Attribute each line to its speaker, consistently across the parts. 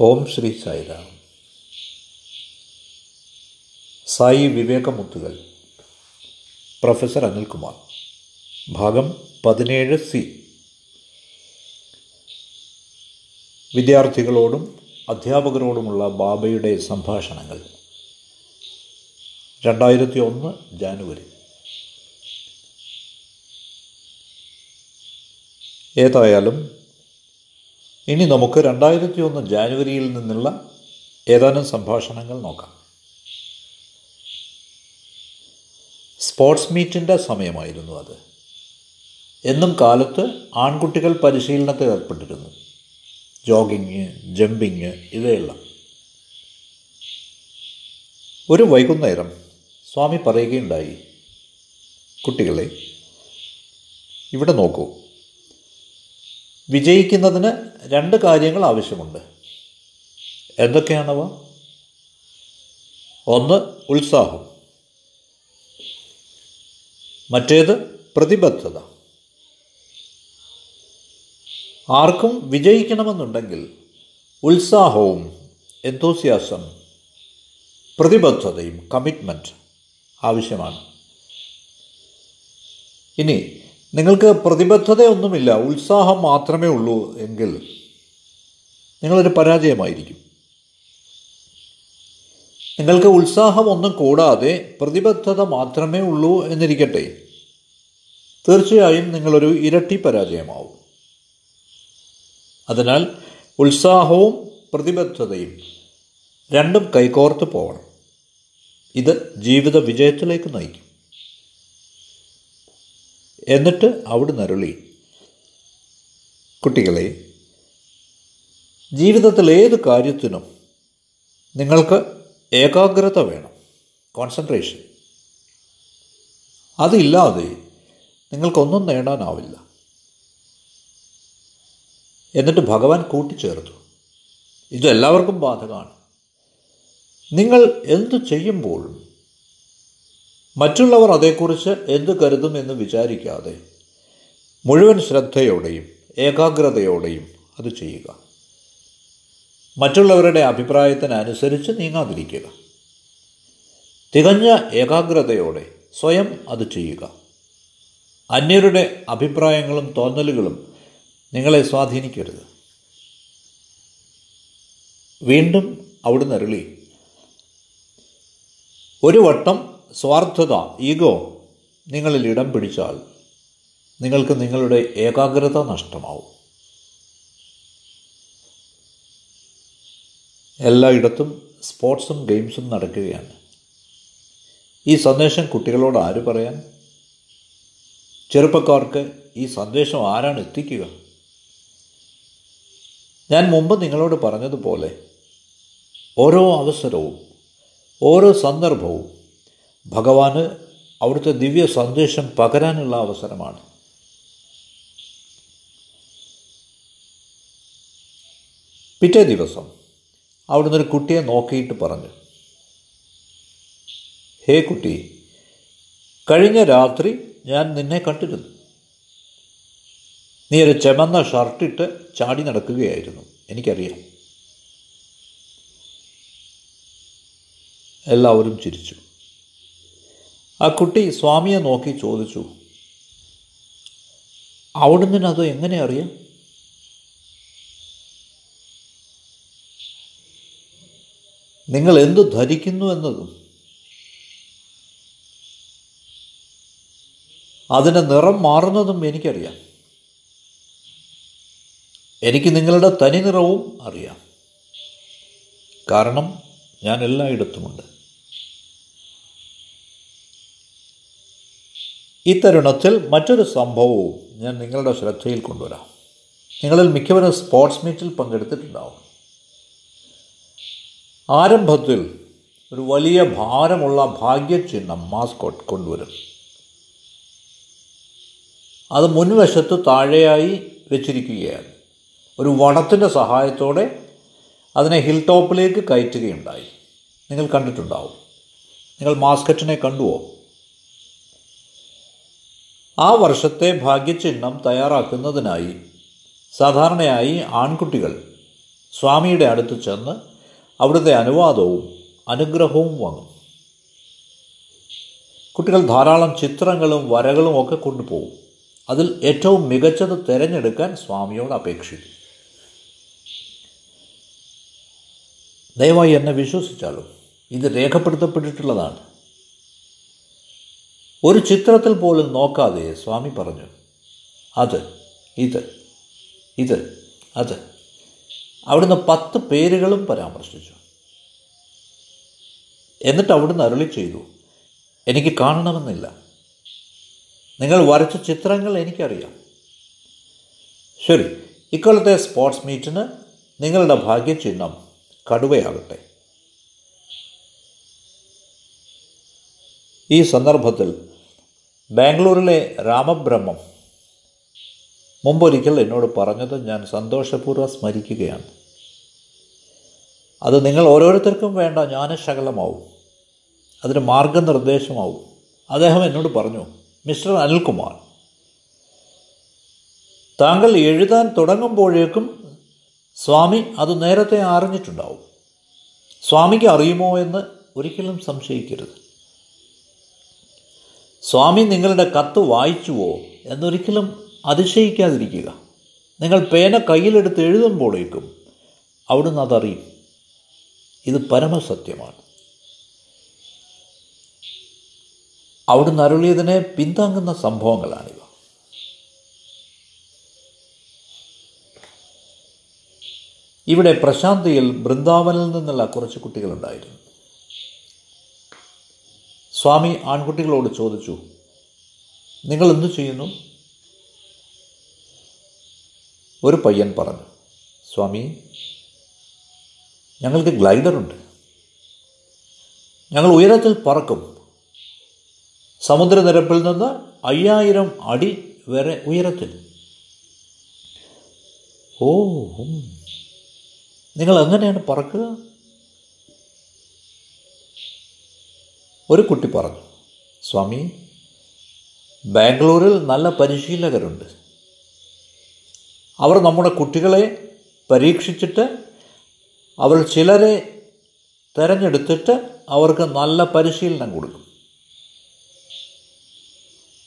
Speaker 1: ഓം ശ്രീ സായിരാം. സായി വിവേകമുത്തുകൾ. പ്രൊഫസർ അനിൽകുമാർ. ഭാഗം പതിനേഴ് സി. വിദ്യാർത്ഥികളോടും അധ്യാപകരോടുമുള്ള ബാബയുടെ സംഭാഷണങ്ങൾ. രണ്ടായിരത്തി ഒന്ന് ജാനുവരി. ഏതായാലും ഇനി നമുക്ക് രണ്ടായിരത്തി ഒന്ന് ജാനുവരിയിൽ നിന്നുള്ള ഏതാനും സംഭാഷണങ്ങൾ നോക്കാം. സ്പോർട്സ് മീറ്റിന്റെ സമയമായിരുന്നു അത്. എന്നും കാലത്ത് ആൺകുട്ടികൾ പരിശീലനത്തിൽ ഏർപ്പെട്ടിരുന്നു. ജോഗിങ് ജമ്പിങ് ഇവയെല്ലാം. ഒരു വൈകുന്നേരം സ്വാമി പറയുകയുണ്ടായി കുട്ടികളെ ഇവിടെ നോക്കൂ. വിജയിക്കുന്നതിന് രണ്ട് കാര്യങ്ങൾ ആവശ്യമുണ്ട്. എന്തൊക്കെയാണവ? ഒന്ന് ഉത്സാഹം. മറ്റേത് പ്രതിബദ്ധത. ആർക്കും വിജയിക്കണമെന്നുണ്ടെങ്കിൽ ഉത്സാഹവും എന്തോസിയാസം പ്രതിബദ്ധതയും കമ്മിറ്റ്മെന്റ് ആവശ്യമാണ്. ഇനി നിങ്ങൾക്ക് പ്രതിബദ്ധതയൊന്നുമില്ല ഉത്സാഹം മാത്രമേ ഉള്ളൂ എങ്കിൽ നിങ്ങളൊരു പരാജയമായിരിക്കും. നിങ്ങൾക്ക് ഉത്സാഹം ഒന്നും കൂടാതെ പ്രതിബദ്ധത മാത്രമേ ഉള്ളൂ എന്നിരിക്കട്ടെ. തീർച്ചയായും നിങ്ങളൊരു ഇരട്ടി പരാജയമാവും. അതിനാൽ ഉത്സാഹവും പ്രതിബദ്ധതയും രണ്ടും കൈകോർത്ത് പോകണം. ഇത് ജീവിത വിജയത്തിലേക്ക് നയിക്കും. എന്നിട്ട് അവിടുന്ന് അരുളി. കുട്ടികളെ ജീവിതത്തിൽ ഏത് കാര്യത്തിനും നിങ്ങൾക്ക് ഏകാഗ്രത വേണം. കോൺസെൻട്രേഷൻ അതില്ലാതെ നിങ്ങൾക്കൊന്നും നേടാനാവില്ല. എന്നിട്ട് ഭഗവാൻ കൂട്ടിച്ചേർത്തു. ഇത് എല്ലാവർക്കും ബാധകമാണ്. നിങ്ങൾ എന്തു ചെയ്യുമ്പോഴും മറ്റുള്ളവർ അതേക്കുറിച്ച് എന്ത് കരുതും എന്ന് വിചാരിക്കാതെ മുഴുവൻ ശ്രദ്ധയോടെയും ഏകാഗ്രതയോടെയും അത് ചെയ്യുക. മറ്റുള്ളവരുടെ അഭിപ്രായത്തിനനുസരിച്ച് നീങ്ങാതിരിക്കുക. തികഞ്ഞ ഏകാഗ്രതയോടെ സ്വയം അത് ചെയ്യുക. അന്യരുടെ അഭിപ്രായങ്ങളും തോന്നലുകളും നിങ്ങളെ സ്വാധീനിക്കരുത്. വീണ്ടും അവിടുന്ന് അരുളി ഒരു വട്ടം സ്വാർത്ഥത ഈഗോ നിങ്ങളിൽ ഇടം പിടിച്ചാൽ നിങ്ങൾക്ക് നിങ്ങളുടെ ഏകാഗ്രത നഷ്ടമാവും. എല്ലായിടത്തും സ്പോർട്സും ഗെയിംസും നടക്കുകയാണ്. ഈ സന്ദേശം കുട്ടികളോട് ആര് പറയാൻ? ചെറുപ്പക്കാർക്ക് ഈ സന്ദേശം ആരാണ് എത്തിക്കുക? ഞാൻ മുമ്പ് നിങ്ങളോട് പറഞ്ഞതുപോലെ ഓരോ അവസരവും ഓരോ സന്ദർഭവും ഭഗവാന് അവിടുത്തെ ദിവ്യ സന്ദേശം പകരാനുള്ള അവസരമാണ്. പിറ്റേ ദിവസം അവിടുന്ന് ഒരു കുട്ടിയെ നോക്കിയിട്ട് പറഞ്ഞു ഹേ കുട്ടി കഴിഞ്ഞ രാത്രി ഞാൻ നിന്നെ കണ്ടിരുന്നു. നീ ഒരു ചെമന്ന ഷർട്ടിട്ട് ചാടി നടക്കുകയായിരുന്നു എനിക്കറിയാം. എല്ലാവരും ചിരിച്ചു. ആ കുട്ടി സ്വാമിയെ നോക്കി ചോദിച്ചു അവിടുന്ന് അത് എങ്ങനെ അറിയാം? നിങ്ങൾ എന്തു ധരിക്കുന്നു എന്നതും? അതിന്റെ നിറം മാറുന്നതും എനിക്കറിയാം. എനിക്ക് നിങ്ങളുടെ തനി നിറവും അറിയാം. കാരണം ഞാൻ എല്ലായിടത്തുമുണ്ട്. ഈ തരുണത്തിൽ മറ്റൊരു സംഭവവും ഞാൻ നിങ്ങളുടെ ശ്രദ്ധയിൽ കൊണ്ടുവരാം. നിങ്ങളിൽ മിക്കവരും സ്പോർട്സ് മീറ്റിൽ പങ്കെടുത്തിട്ടുണ്ടാവും. ആരംഭത്തിൽ ഒരു വലിയ ഭാരമുള്ള ഭാഗ്യചിഹ്നം മാസ്കോട്ട് കൊണ്ടുവരും. അത് മുൻവശത്ത് താഴെയായി വെച്ചിരിക്കുകയാണ്. ഒരു വടത്തിന്റെ സഹായത്തോടെ അതിനെ ഹിൽ ടോപ്പിലേക്ക് കയറ്റുകയുണ്ടായി. നിങ്ങൾ കണ്ടിട്ടുണ്ടാവും. നിങ്ങൾ മാസ്കറ്റിനെ കണ്ടുവോ? ആ വർഷത്തെ ഭാഗ്യചിഹ്നം തയ്യാറാക്കുന്നതിനായി സാധാരണയായി ആൺകുട്ടികൾ സ്വാമിയുടെ അടുത്ത് ചെന്ന് അവിടുത്തെ അനുവാദവും അനുഗ്രഹവും വാങ്ങും. കുട്ടികൾ ധാരാളം ചിത്രങ്ങളും വരകളും ഒക്കെ കൊണ്ടുപോകും. അതിൽ ഏറ്റവും മികച്ചത് തിരഞ്ഞെടുക്കാൻ സ്വാമിയോട് അപേക്ഷിക്കും. ദയവായി എന്നെ വിശ്വസിച്ചാലും ഇത് രേഖപ്പെടുത്തപ്പെട്ടിട്ടുള്ളതാണ്. ഒരു ചിത്രത്തിൽ പോലും നോക്കാതെ സ്വാമി പറഞ്ഞു അത് ഇത് ഇത് അത്. അവിടുന്ന് പത്ത് പേരുകളും പരാമർശിച്ചു. എന്നിട്ട് അവിടുന്ന് അരുളി ചെയ്തു എനിക്ക് കാണണമെന്നില്ല. നിങ്ങൾ വരച്ച ചിത്രങ്ങൾ എനിക്കറിയാം. ശരി ഇക്കൊല്ലത്തെ സ്പോർട്സ് മീറ്റിന് നിങ്ങളുടെ ഭാഗ്യചിഹ്നം കടുവയാകട്ടെ. ഈ സന്ദർഭത്തിൽ ബാംഗ്ലൂരിലെ രാമബ്രഹ്മം. മുമ്പൊരിക്കൽ എന്നോട് പറഞ്ഞത് ഞാൻ സന്തോഷപൂർവം സ്മരിക്കുകയാണ്. അത് നിങ്ങൾ ഓരോരുത്തർക്കും വേണ്ട ജ്ഞാനശകലമാവും അതിന് മാർഗനിർദ്ദേശമാവും. അദ്ദേഹം എന്നോട് പറഞ്ഞു മിസ്റ്റർ അനിൽകുമാർ താങ്കൾ എഴുതാൻ തുടങ്ങുമ്പോഴേക്കും സ്വാമി അത് നേരത്തെ അറിഞ്ഞിട്ടുണ്ടാവും. സ്വാമിക്ക് അറിയുമോ എന്ന് ഒരിക്കലും സംശയിക്കരുത്. സ്വാമി നിങ്ങളുടെ കത്ത് വായിച്ചുവോ എന്നൊരിക്കലും അതിശയിക്കാതിരിക്കുക. നിങ്ങൾ പേന കയ്യിലെടുത്ത് എഴുതുമ്പോഴേക്കും അവിടുന്ന് അതറിയും. ഇത് പരമസത്യമാണ്. അവിടുന്ന് അരുളിയതിനെ പിന്താങ്ങുന്ന സംഭവങ്ങളാണിവ. ഇവിടെ പ്രശാന്തിയിൽ ബൃന്ദാവനിൽ നിന്നുള്ള കുറച്ച് കുട്ടികളുണ്ടായിരുന്നു. സ്വാമി ആൺകുട്ടികളോട് ചോദിച്ചു നിങ്ങൾ എന്തു ചെയ്യുന്നു? ഒരു പയ്യൻ പറഞ്ഞു സ്വാമി ഞങ്ങൾക്ക് ഗ്ലൈഡറുണ്ട്. ഞങ്ങൾ ഉയരത്തിൽ പറക്കും. സമുദ്രനിരപ്പിൽ നിന്ന് അയ്യായിരം അടി വരെ ഉയരത്തിൽ. ഓ നിങ്ങൾ എങ്ങനെയാണ് പറക്കുക? ഒരു കുട്ടി പറഞ്ഞു സ്വാമി ബാംഗ്ലൂരിൽ നല്ല പരിശീലകരുണ്ട്. അവർ നമ്മുടെ കുട്ടികളെ പരീക്ഷിച്ചിട്ട് അവർ ചിലരെ തിരഞ്ഞെടുത്തിട്ട് അവർക്ക് നല്ല പരിശീലനം കൊടുക്കും.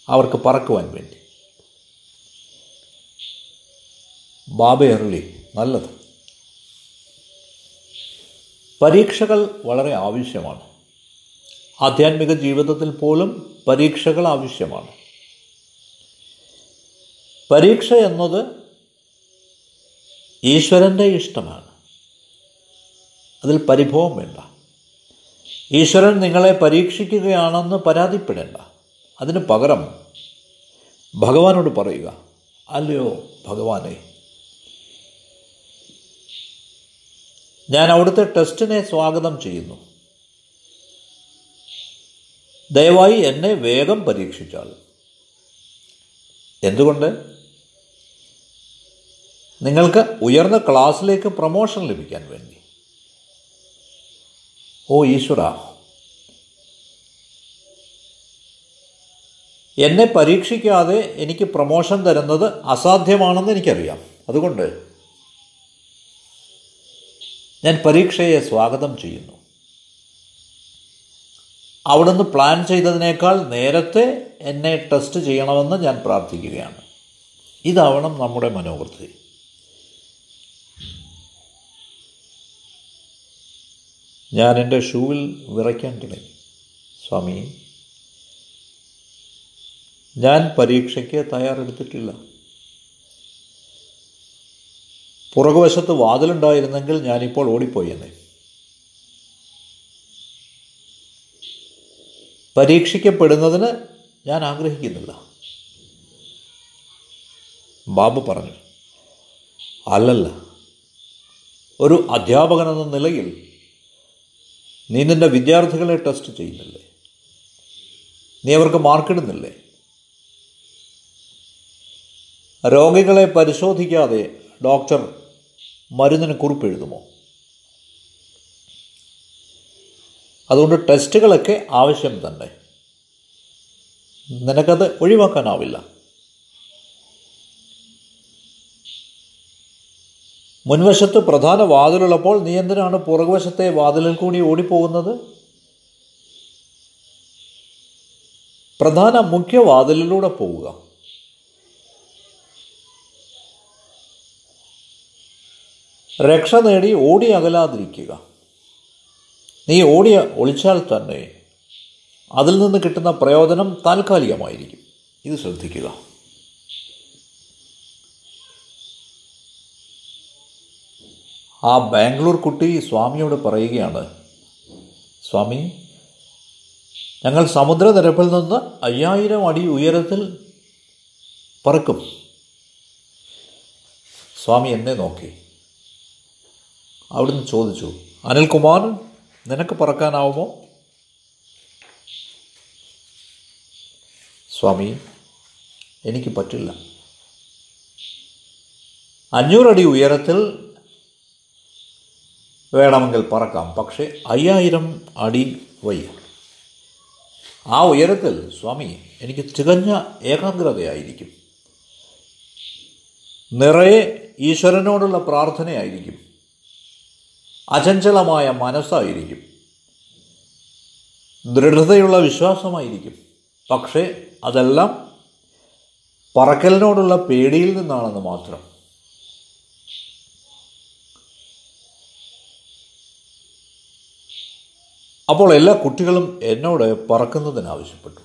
Speaker 1: അവർക്ക് പറക്കുവാൻ വേണ്ടി. ബാബ എർലി നല്ലത്. പരീക്ഷകൾ വളരെ ആവശ്യമാണ്. ആധ്യാത്മിക ജീവിതത്തിൽ പോലും പരീക്ഷകൾ ആവശ്യമാണ്. പരീക്ഷ എന്നത് ഈശ്വരന്റെ ഇഷ്ടമാണ്. അതിൽ പരിഭവം വേണ്ട. ഈശ്വരൻ നിങ്ങളെ പരീക്ഷിക്കുകയാണെന്ന് പരാതിപ്പെടേണ്ട. അതിന് പകരം ഭഗവാനോട് പറയുക അല്ലയോ ഭഗവാനെ ഞാൻ അവിടുത്തെ ടെസ്റ്റിനെ സ്വാഗതം ചെയ്യുന്നു. ദയവായി എന്നെ വേഗം പരീക്ഷിച്ചാൽ. എന്തുകൊണ്ട്? നിങ്ങൾക്ക് ഉയർന്ന ക്ലാസ്സിലേക്ക് പ്രൊമോഷൻ ലഭിക്കാൻ വേണ്ടി. ഓ ഈശ്വര. എന്നെ പരീക്ഷിക്കാതെ എനിക്ക് പ്രൊമോഷൻ തരുന്നത് അസാധ്യമാണെന്ന് എനിക്കറിയാം. അതുകൊണ്ട് ഞാൻ പരീക്ഷയെ സ്വാഗതം ചെയ്യുന്നു. അവിടുന്ന് പ്ലാൻ ചെയ്തതിനേക്കാൾ നേരത്തെ എന്നെ ടെസ്റ്റ് ചെയ്യണമെന്ന് ഞാൻ പ്രാർത്ഥിക്കുകയാണ്. ഇതാവണം നമ്മുടെ മനോവൃത്തി. ഞാൻ എന്റെ ഷൂവിൽ വിറയ്ക്കാൻ തുടങ്ങി. സ്വാമി ഞാൻ പരീക്ഷയ്ക്ക് തയ്യാറെടുത്തിട്ടില്ല. പുറകുവശത്ത് വാതിലുണ്ടായിരുന്നെങ്കിൽ ഞാനിപ്പോൾ ഓടിപ്പോയെന്നേ പരീക്ഷിക്കപ്പെടുന്നതിന് ഞാൻ ആഗ്രഹിക്കുന്നില്ല. ബാബു പറഞ്ഞു അല്ലല്ല ഒരു അധ്യാപകൻ എന്ന നിലയിൽ നീ നിന്റെ വിദ്യാർത്ഥികളെ ടെസ്റ്റ് ചെയ്യുന്നില്ലേ? നീ അവർക്ക് മാർക്കിടുന്നില്ലേ രോഗികളെ പരിശോധിക്കാതെ ഡോക്ടർ മരുന്നിന് കുറിപ്പെഴുതുമോ അതുകൊണ്ട് ടെസ്റ്റുകളൊക്കെ ആവശ്യം തന്നെ. നിനക്കത് ഒഴിവാക്കാനാവില്ല. മുൻവശത്ത് പ്രധാന വാതിലുള്ളപ്പോൾ നീ എന്തിനാണ് പുറകുവശത്തെ വാതിലിൽ കൂടി ഓടിപ്പോകുന്നത്? പ്രധാന മുഖ്യ വാതിലിലൂടെ പോവുക. രക്ഷ നേടി ഓടി അകലാതിരിക്കുക. നീ ഓടിയ ഒളിച്ചാൽ തന്നെ അതിൽ നിന്ന് കിട്ടുന്ന പ്രയോജനം താൽക്കാലികമായിരിക്കും. ഇത് ശ്രദ്ധിക്കുക. ആ ബാംഗ്ലൂർ കുട്ടി സ്വാമിയോട് പറയുകയാണ് സ്വാമി ഞങ്ങൾ സമുദ്രനിരപ്പിൽ നിന്ന് അയ്യായിരം അടി ഉയരത്തിൽ പറക്കും. സ്വാമി എന്നെ നോക്കി. അവിടുന്ന് ചോദിച്ചു അനിൽകുമാർ നിനക്ക് പറക്കാനാവുമോ? സ്വാമി എനിക്ക് പറ്റില്ല. അഞ്ഞൂറടി ഉയരത്തിൽ വേണമെങ്കിൽ പറക്കാം പക്ഷേ അയ്യായിരം അടി വയ്യ. ആ ഉയരത്തിൽ സ്വാമി എനിക്ക് തികഞ്ഞ ഏകാഗ്രതയായിരിക്കും. നിറയെ ഈശ്വരനോടുള്ള പ്രാർത്ഥനയായിരിക്കും. അചഞ്ചലമായ മനസ്സായിരിക്കും. ദൃഢതയുള്ള വിശ്വാസമായിരിക്കും. പക്ഷേ അതെല്ലാം പറക്കലിനോടുള്ള പേടിയിൽ നിന്നാണെന്ന് മാത്രം. അപ്പോൾ എല്ലാ കുട്ടികളും എന്നോട് പറക്കുന്നതിന് ആവശ്യപ്പെട്ടു.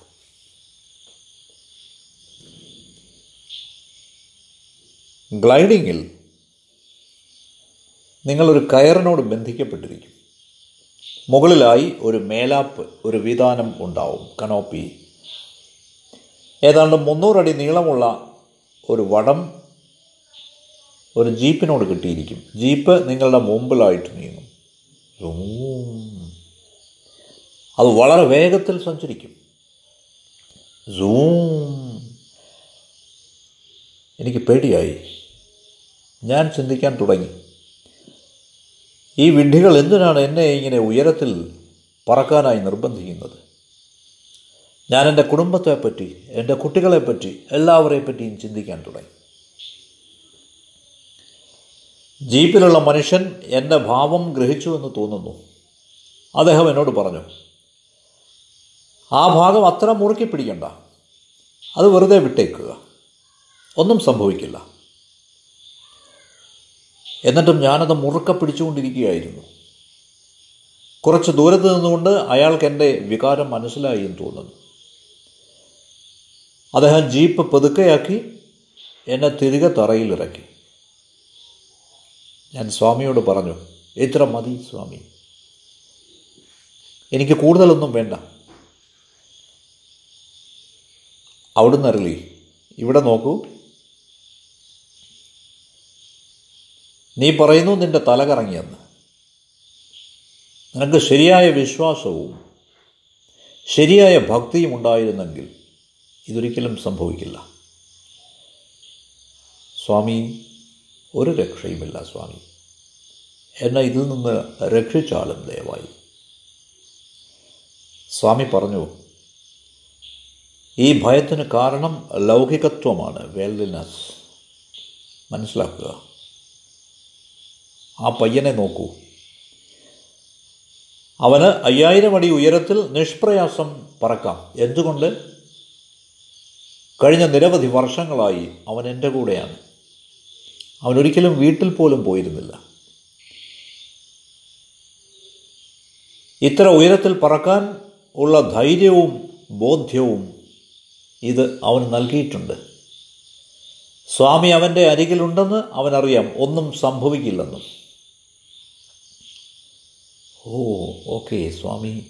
Speaker 1: ഗ്ലൈഡിങ്ങിൽ നിങ്ങളൊരു കയറിനോട് ബന്ധിക്കപ്പെട്ടിരിക്കും. മുകളിലായി ഒരു മേലാപ്പ് ഒരു വിധാനം ഉണ്ടാവും. കനോപ്പി. ഏതാണ്ട് മുന്നൂറടി നീളമുള്ള ഒരു വടം ഒരു ജീപ്പിനോട് കിട്ടിയിരിക്കും. ജീപ്പ് നിങ്ങളുടെ മുമ്പിലായിട്ട് നീങ്ങും. അത് വളരെ വേഗത്തിൽ സഞ്ചരിക്കും. സൂം. എനിക്ക് പേടിയായി. ഞാൻ ചിന്തിക്കാൻ തുടങ്ങി. ഈ വിഡ്ഢികൾ എന്തിനാണ് എന്നെ ഇങ്ങനെ ഉയരത്തിൽ പറക്കാനായി നിർബന്ധിക്കുന്നത്? ഞാൻ എന്റെ കുടുംബത്തെപ്പറ്റി എന്റെ കുട്ടികളെപ്പറ്റി എല്ലാവരെയും പറ്റിയും ചിന്തിക്കാൻ തുടങ്ങി. ജീപ്പിലുള്ള മനുഷ്യൻ എന്റെ ഭാവം ഗ്രഹിച്ചു എന്ന് തോന്നുന്നു. അദ്ദേഹം എന്നോട് പറഞ്ഞു ആ ഭാഗം അത്ര മുറുക്കി പിടിക്കണ്ട. അത് വെറുതെ വിട്ടേക്കുക. ഒന്നും സംഭവിക്കില്ല. എന്നിട്ടും ഞാനത് മുറുക്ക പിടിച്ചുകൊണ്ടിരിക്കുകയായിരുന്നു. കുറച്ച് ദൂരത്ത് നിന്നുകൊണ്ട് അയാൾക്ക് എന്റെ വികാരം മനസ്സിലായി എന്ന് തോന്നുന്നു. അദ്ദേഹം ജീപ്പ് പുതുക്കയാക്കി എന്നെ തിരികെ തറയിലിറക്കി. ഞാൻ സ്വാമിയോട് പറഞ്ഞു ഇത്ര മതി സ്വാമി. എനിക്ക് കൂടുതലൊന്നും വേണ്ട. അവിടുന്ന് അറിയില്ലേ ഇവിടെ നോക്കൂ. നീ പറയുന്നു നിന്റെ തല കറങ്ങിയെന്ന്. നിനക്ക് ശരിയായ വിശ്വാസവും ശരിയായ ഭക്തിയും ഉണ്ടായിരുന്നെങ്കിൽ ഇതൊരിക്കലും സംഭവിക്കില്ല. സ്വാമി ഒരു രക്ഷയുമില്ല സ്വാമി. എന്നെ ഇതിൽ നിന്ന് രക്ഷിച്ചാലും ദയവായി. സ്വാമി പറഞ്ഞു ഈ ഭയത്തിന് കാരണം ലൗകികത്വമാണ് വേൽഡിനസ് മനസ്സിലാക്കുക. ആ പയ്യനെ നോക്കൂ. അവന് അയ്യായിരം അടി ഉയരത്തിൽ നിഷ്പ്രയാസം പറക്കാം. എന്തുകൊണ്ട്? കഴിഞ്ഞ നിരവധി വർഷങ്ങളായി അവൻ എന്റെ കൂടെയാണ്. അവൻ ഒരിക്കലും വീട്ടിൽ പോലും പോയിരുന്നില്ല. ഇത്ര ഉയരത്തിൽ പറക്കാൻ ഉള്ള ധൈര്യവും ബോധ്യവും ഇത് അവന് നൽകിയിട്ടുണ്ട്. സ്വാമി അവന്റെ അരികിലുണ്ടെന്ന് അവനറിയാം. ഒന്നും സംഭവിക്കില്ലെന്നും. ഓ ഓക്കെ സ്വാമി.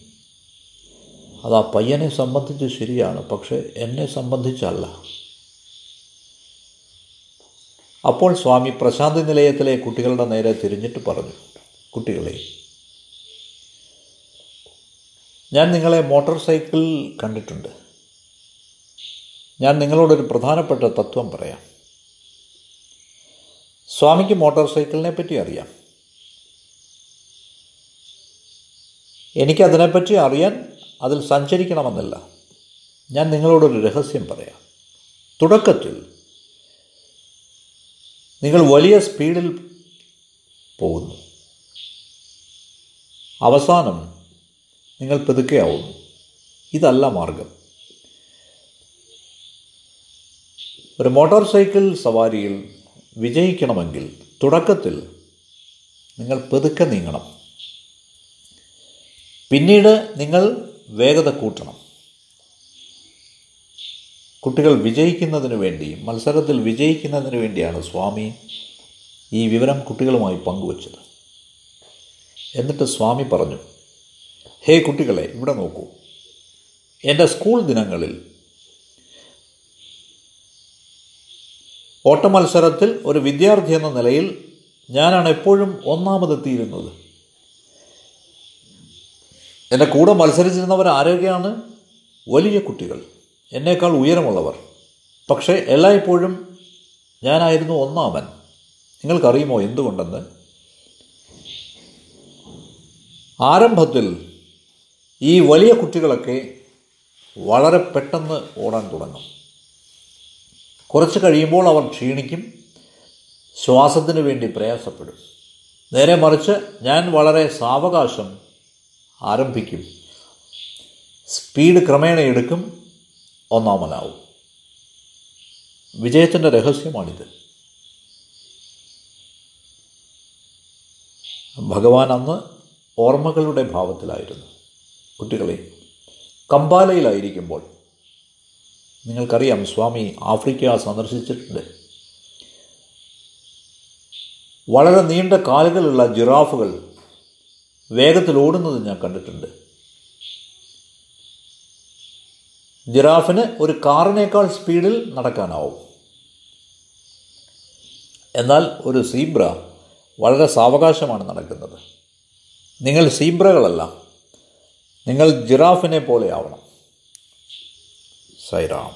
Speaker 1: അത് ആ പയ്യനെ സംബന്ധിച്ച് ശരിയാണ് പക്ഷെ എന്നെ സംബന്ധിച്ചല്ല. അപ്പോൾ സ്വാമി പ്രശാന്തി നിലയത്തിലെ കുട്ടികളുടെ നേരെ തിരിഞ്ഞിട്ട് പറഞ്ഞു കുട്ടികളെ ഞാൻ നിങ്ങളെ മോട്ടോർ സൈക്കിൾ കണ്ടിട്ടുണ്ട്. ഞാൻ നിങ്ങളോടൊരു പ്രധാനപ്പെട്ട തത്വം പറയാം. സ്വാമിക്ക് മോട്ടോർ സൈക്കിളിനെ പറ്റി അറിയാം. എനിക്കതിനെപ്പറ്റി അറിയാൻ അതിൽ സഞ്ചരിക്കണമെന്നില്ല. ഞാൻ നിങ്ങളോടൊരു രഹസ്യം പറയാം. തുടക്കത്തിൽ നിങ്ങൾ വലിയ സ്പീഡിൽ പോകുന്നു. അവസാനം നിങ്ങൾ പെതുക്കെയാവുന്നു. ഇതല്ല മാർഗം. ഒരു മോട്ടോർ സൈക്കിൾ സവാരിയിൽ വിജയിക്കണമെങ്കിൽ തുടക്കത്തിൽ നിങ്ങൾ പെതുക്കെ നീങ്ങണം. പിന്നീട് നിങ്ങൾ വേഗത കൂട്ടണം. കുട്ടികൾ വിജയിക്കുന്നതിന് വേണ്ടി മത്സരത്തിൽ വിജയിക്കുന്നതിന് വേണ്ടിയാണ് സ്വാമി ഈ വിവരം കുട്ടികളുമായി പങ്കുവച്ചത്. എന്നിട്ട് സ്വാമി പറഞ്ഞു ഹേ കുട്ടികളെ ഇവിടെ നോക്കൂ. എന്റെ സ്കൂൾ ദിനങ്ങളിൽ ഓട്ടമത്സരത്തിൽ ഒരു വിദ്യാർത്ഥി എന്ന നിലയിൽ ഞാനാണ് എപ്പോഴും ഒന്നാമതെത്തിയിരുന്നത്. എന്റെ കൂടെ മത്സരിച്ചിരുന്നവർ ആരോഗ്യമാണ് വലിയ കുട്ടികൾ. എന്നേക്കാൾ ഉയരമുള്ളവർ. പക്ഷേ എല്ലായ്പ്പോഴും ഞാനായിരുന്നു ഒന്നാമൻ. നിങ്ങൾക്കറിയുമോ എന്തുകൊണ്ടെന്ന്? ആരംഭത്തിൽ ഈ വലിയ കുട്ടികളൊക്കെ വളരെ പെട്ടെന്ന് ഓടാൻ തുടങ്ങും. കുറച്ച് കഴിയുമ്പോൾ അവർ ക്ഷീണിക്കും ശ്വാസത്തിന് വേണ്ടി പ്രയാസപ്പെടും. നേരെ മറിച്ച് ഞാൻ വളരെ സാവകാശം ആരംഭിക്കും. സ്പീഡ് ക്രമേണ എടുക്കും ഒന്നാമനാവും വിജയത്തിന്റെ രഹസ്യമാണിത്. ഭഗവാൻ അന്ന് ഓർമ്മകളുടെ ഭാവത്തിലായിരുന്നു. കുട്ടികളെ കമ്പാലയിലായിരിക്കുമ്പോൾ നിങ്ങൾക്കറിയാം സ്വാമി ആഫ്രിക്ക സന്ദർശിച്ചിട്ടുണ്ട്. വളരെ നീണ്ട കാലുകളുള്ള ജിറാഫുകൾ വേഗത്തിൽ ഓടുന്നത് ഞാൻ കണ്ടിട്ടുണ്ട്. ജിറാഫിന് ഒരു കാറിനേക്കാൾ സ്പീഡിൽ നടക്കാനാവും. എന്നാൽ ഒരു സീബ്ര വളരെ സാവകാശമാണ് നടക്കുന്നത്. നിങ്ങൾ സീബ്രകളല്ല. നിങ്ങൾ ജിറാഫിനെ പോലെയാവണം സൈറാം.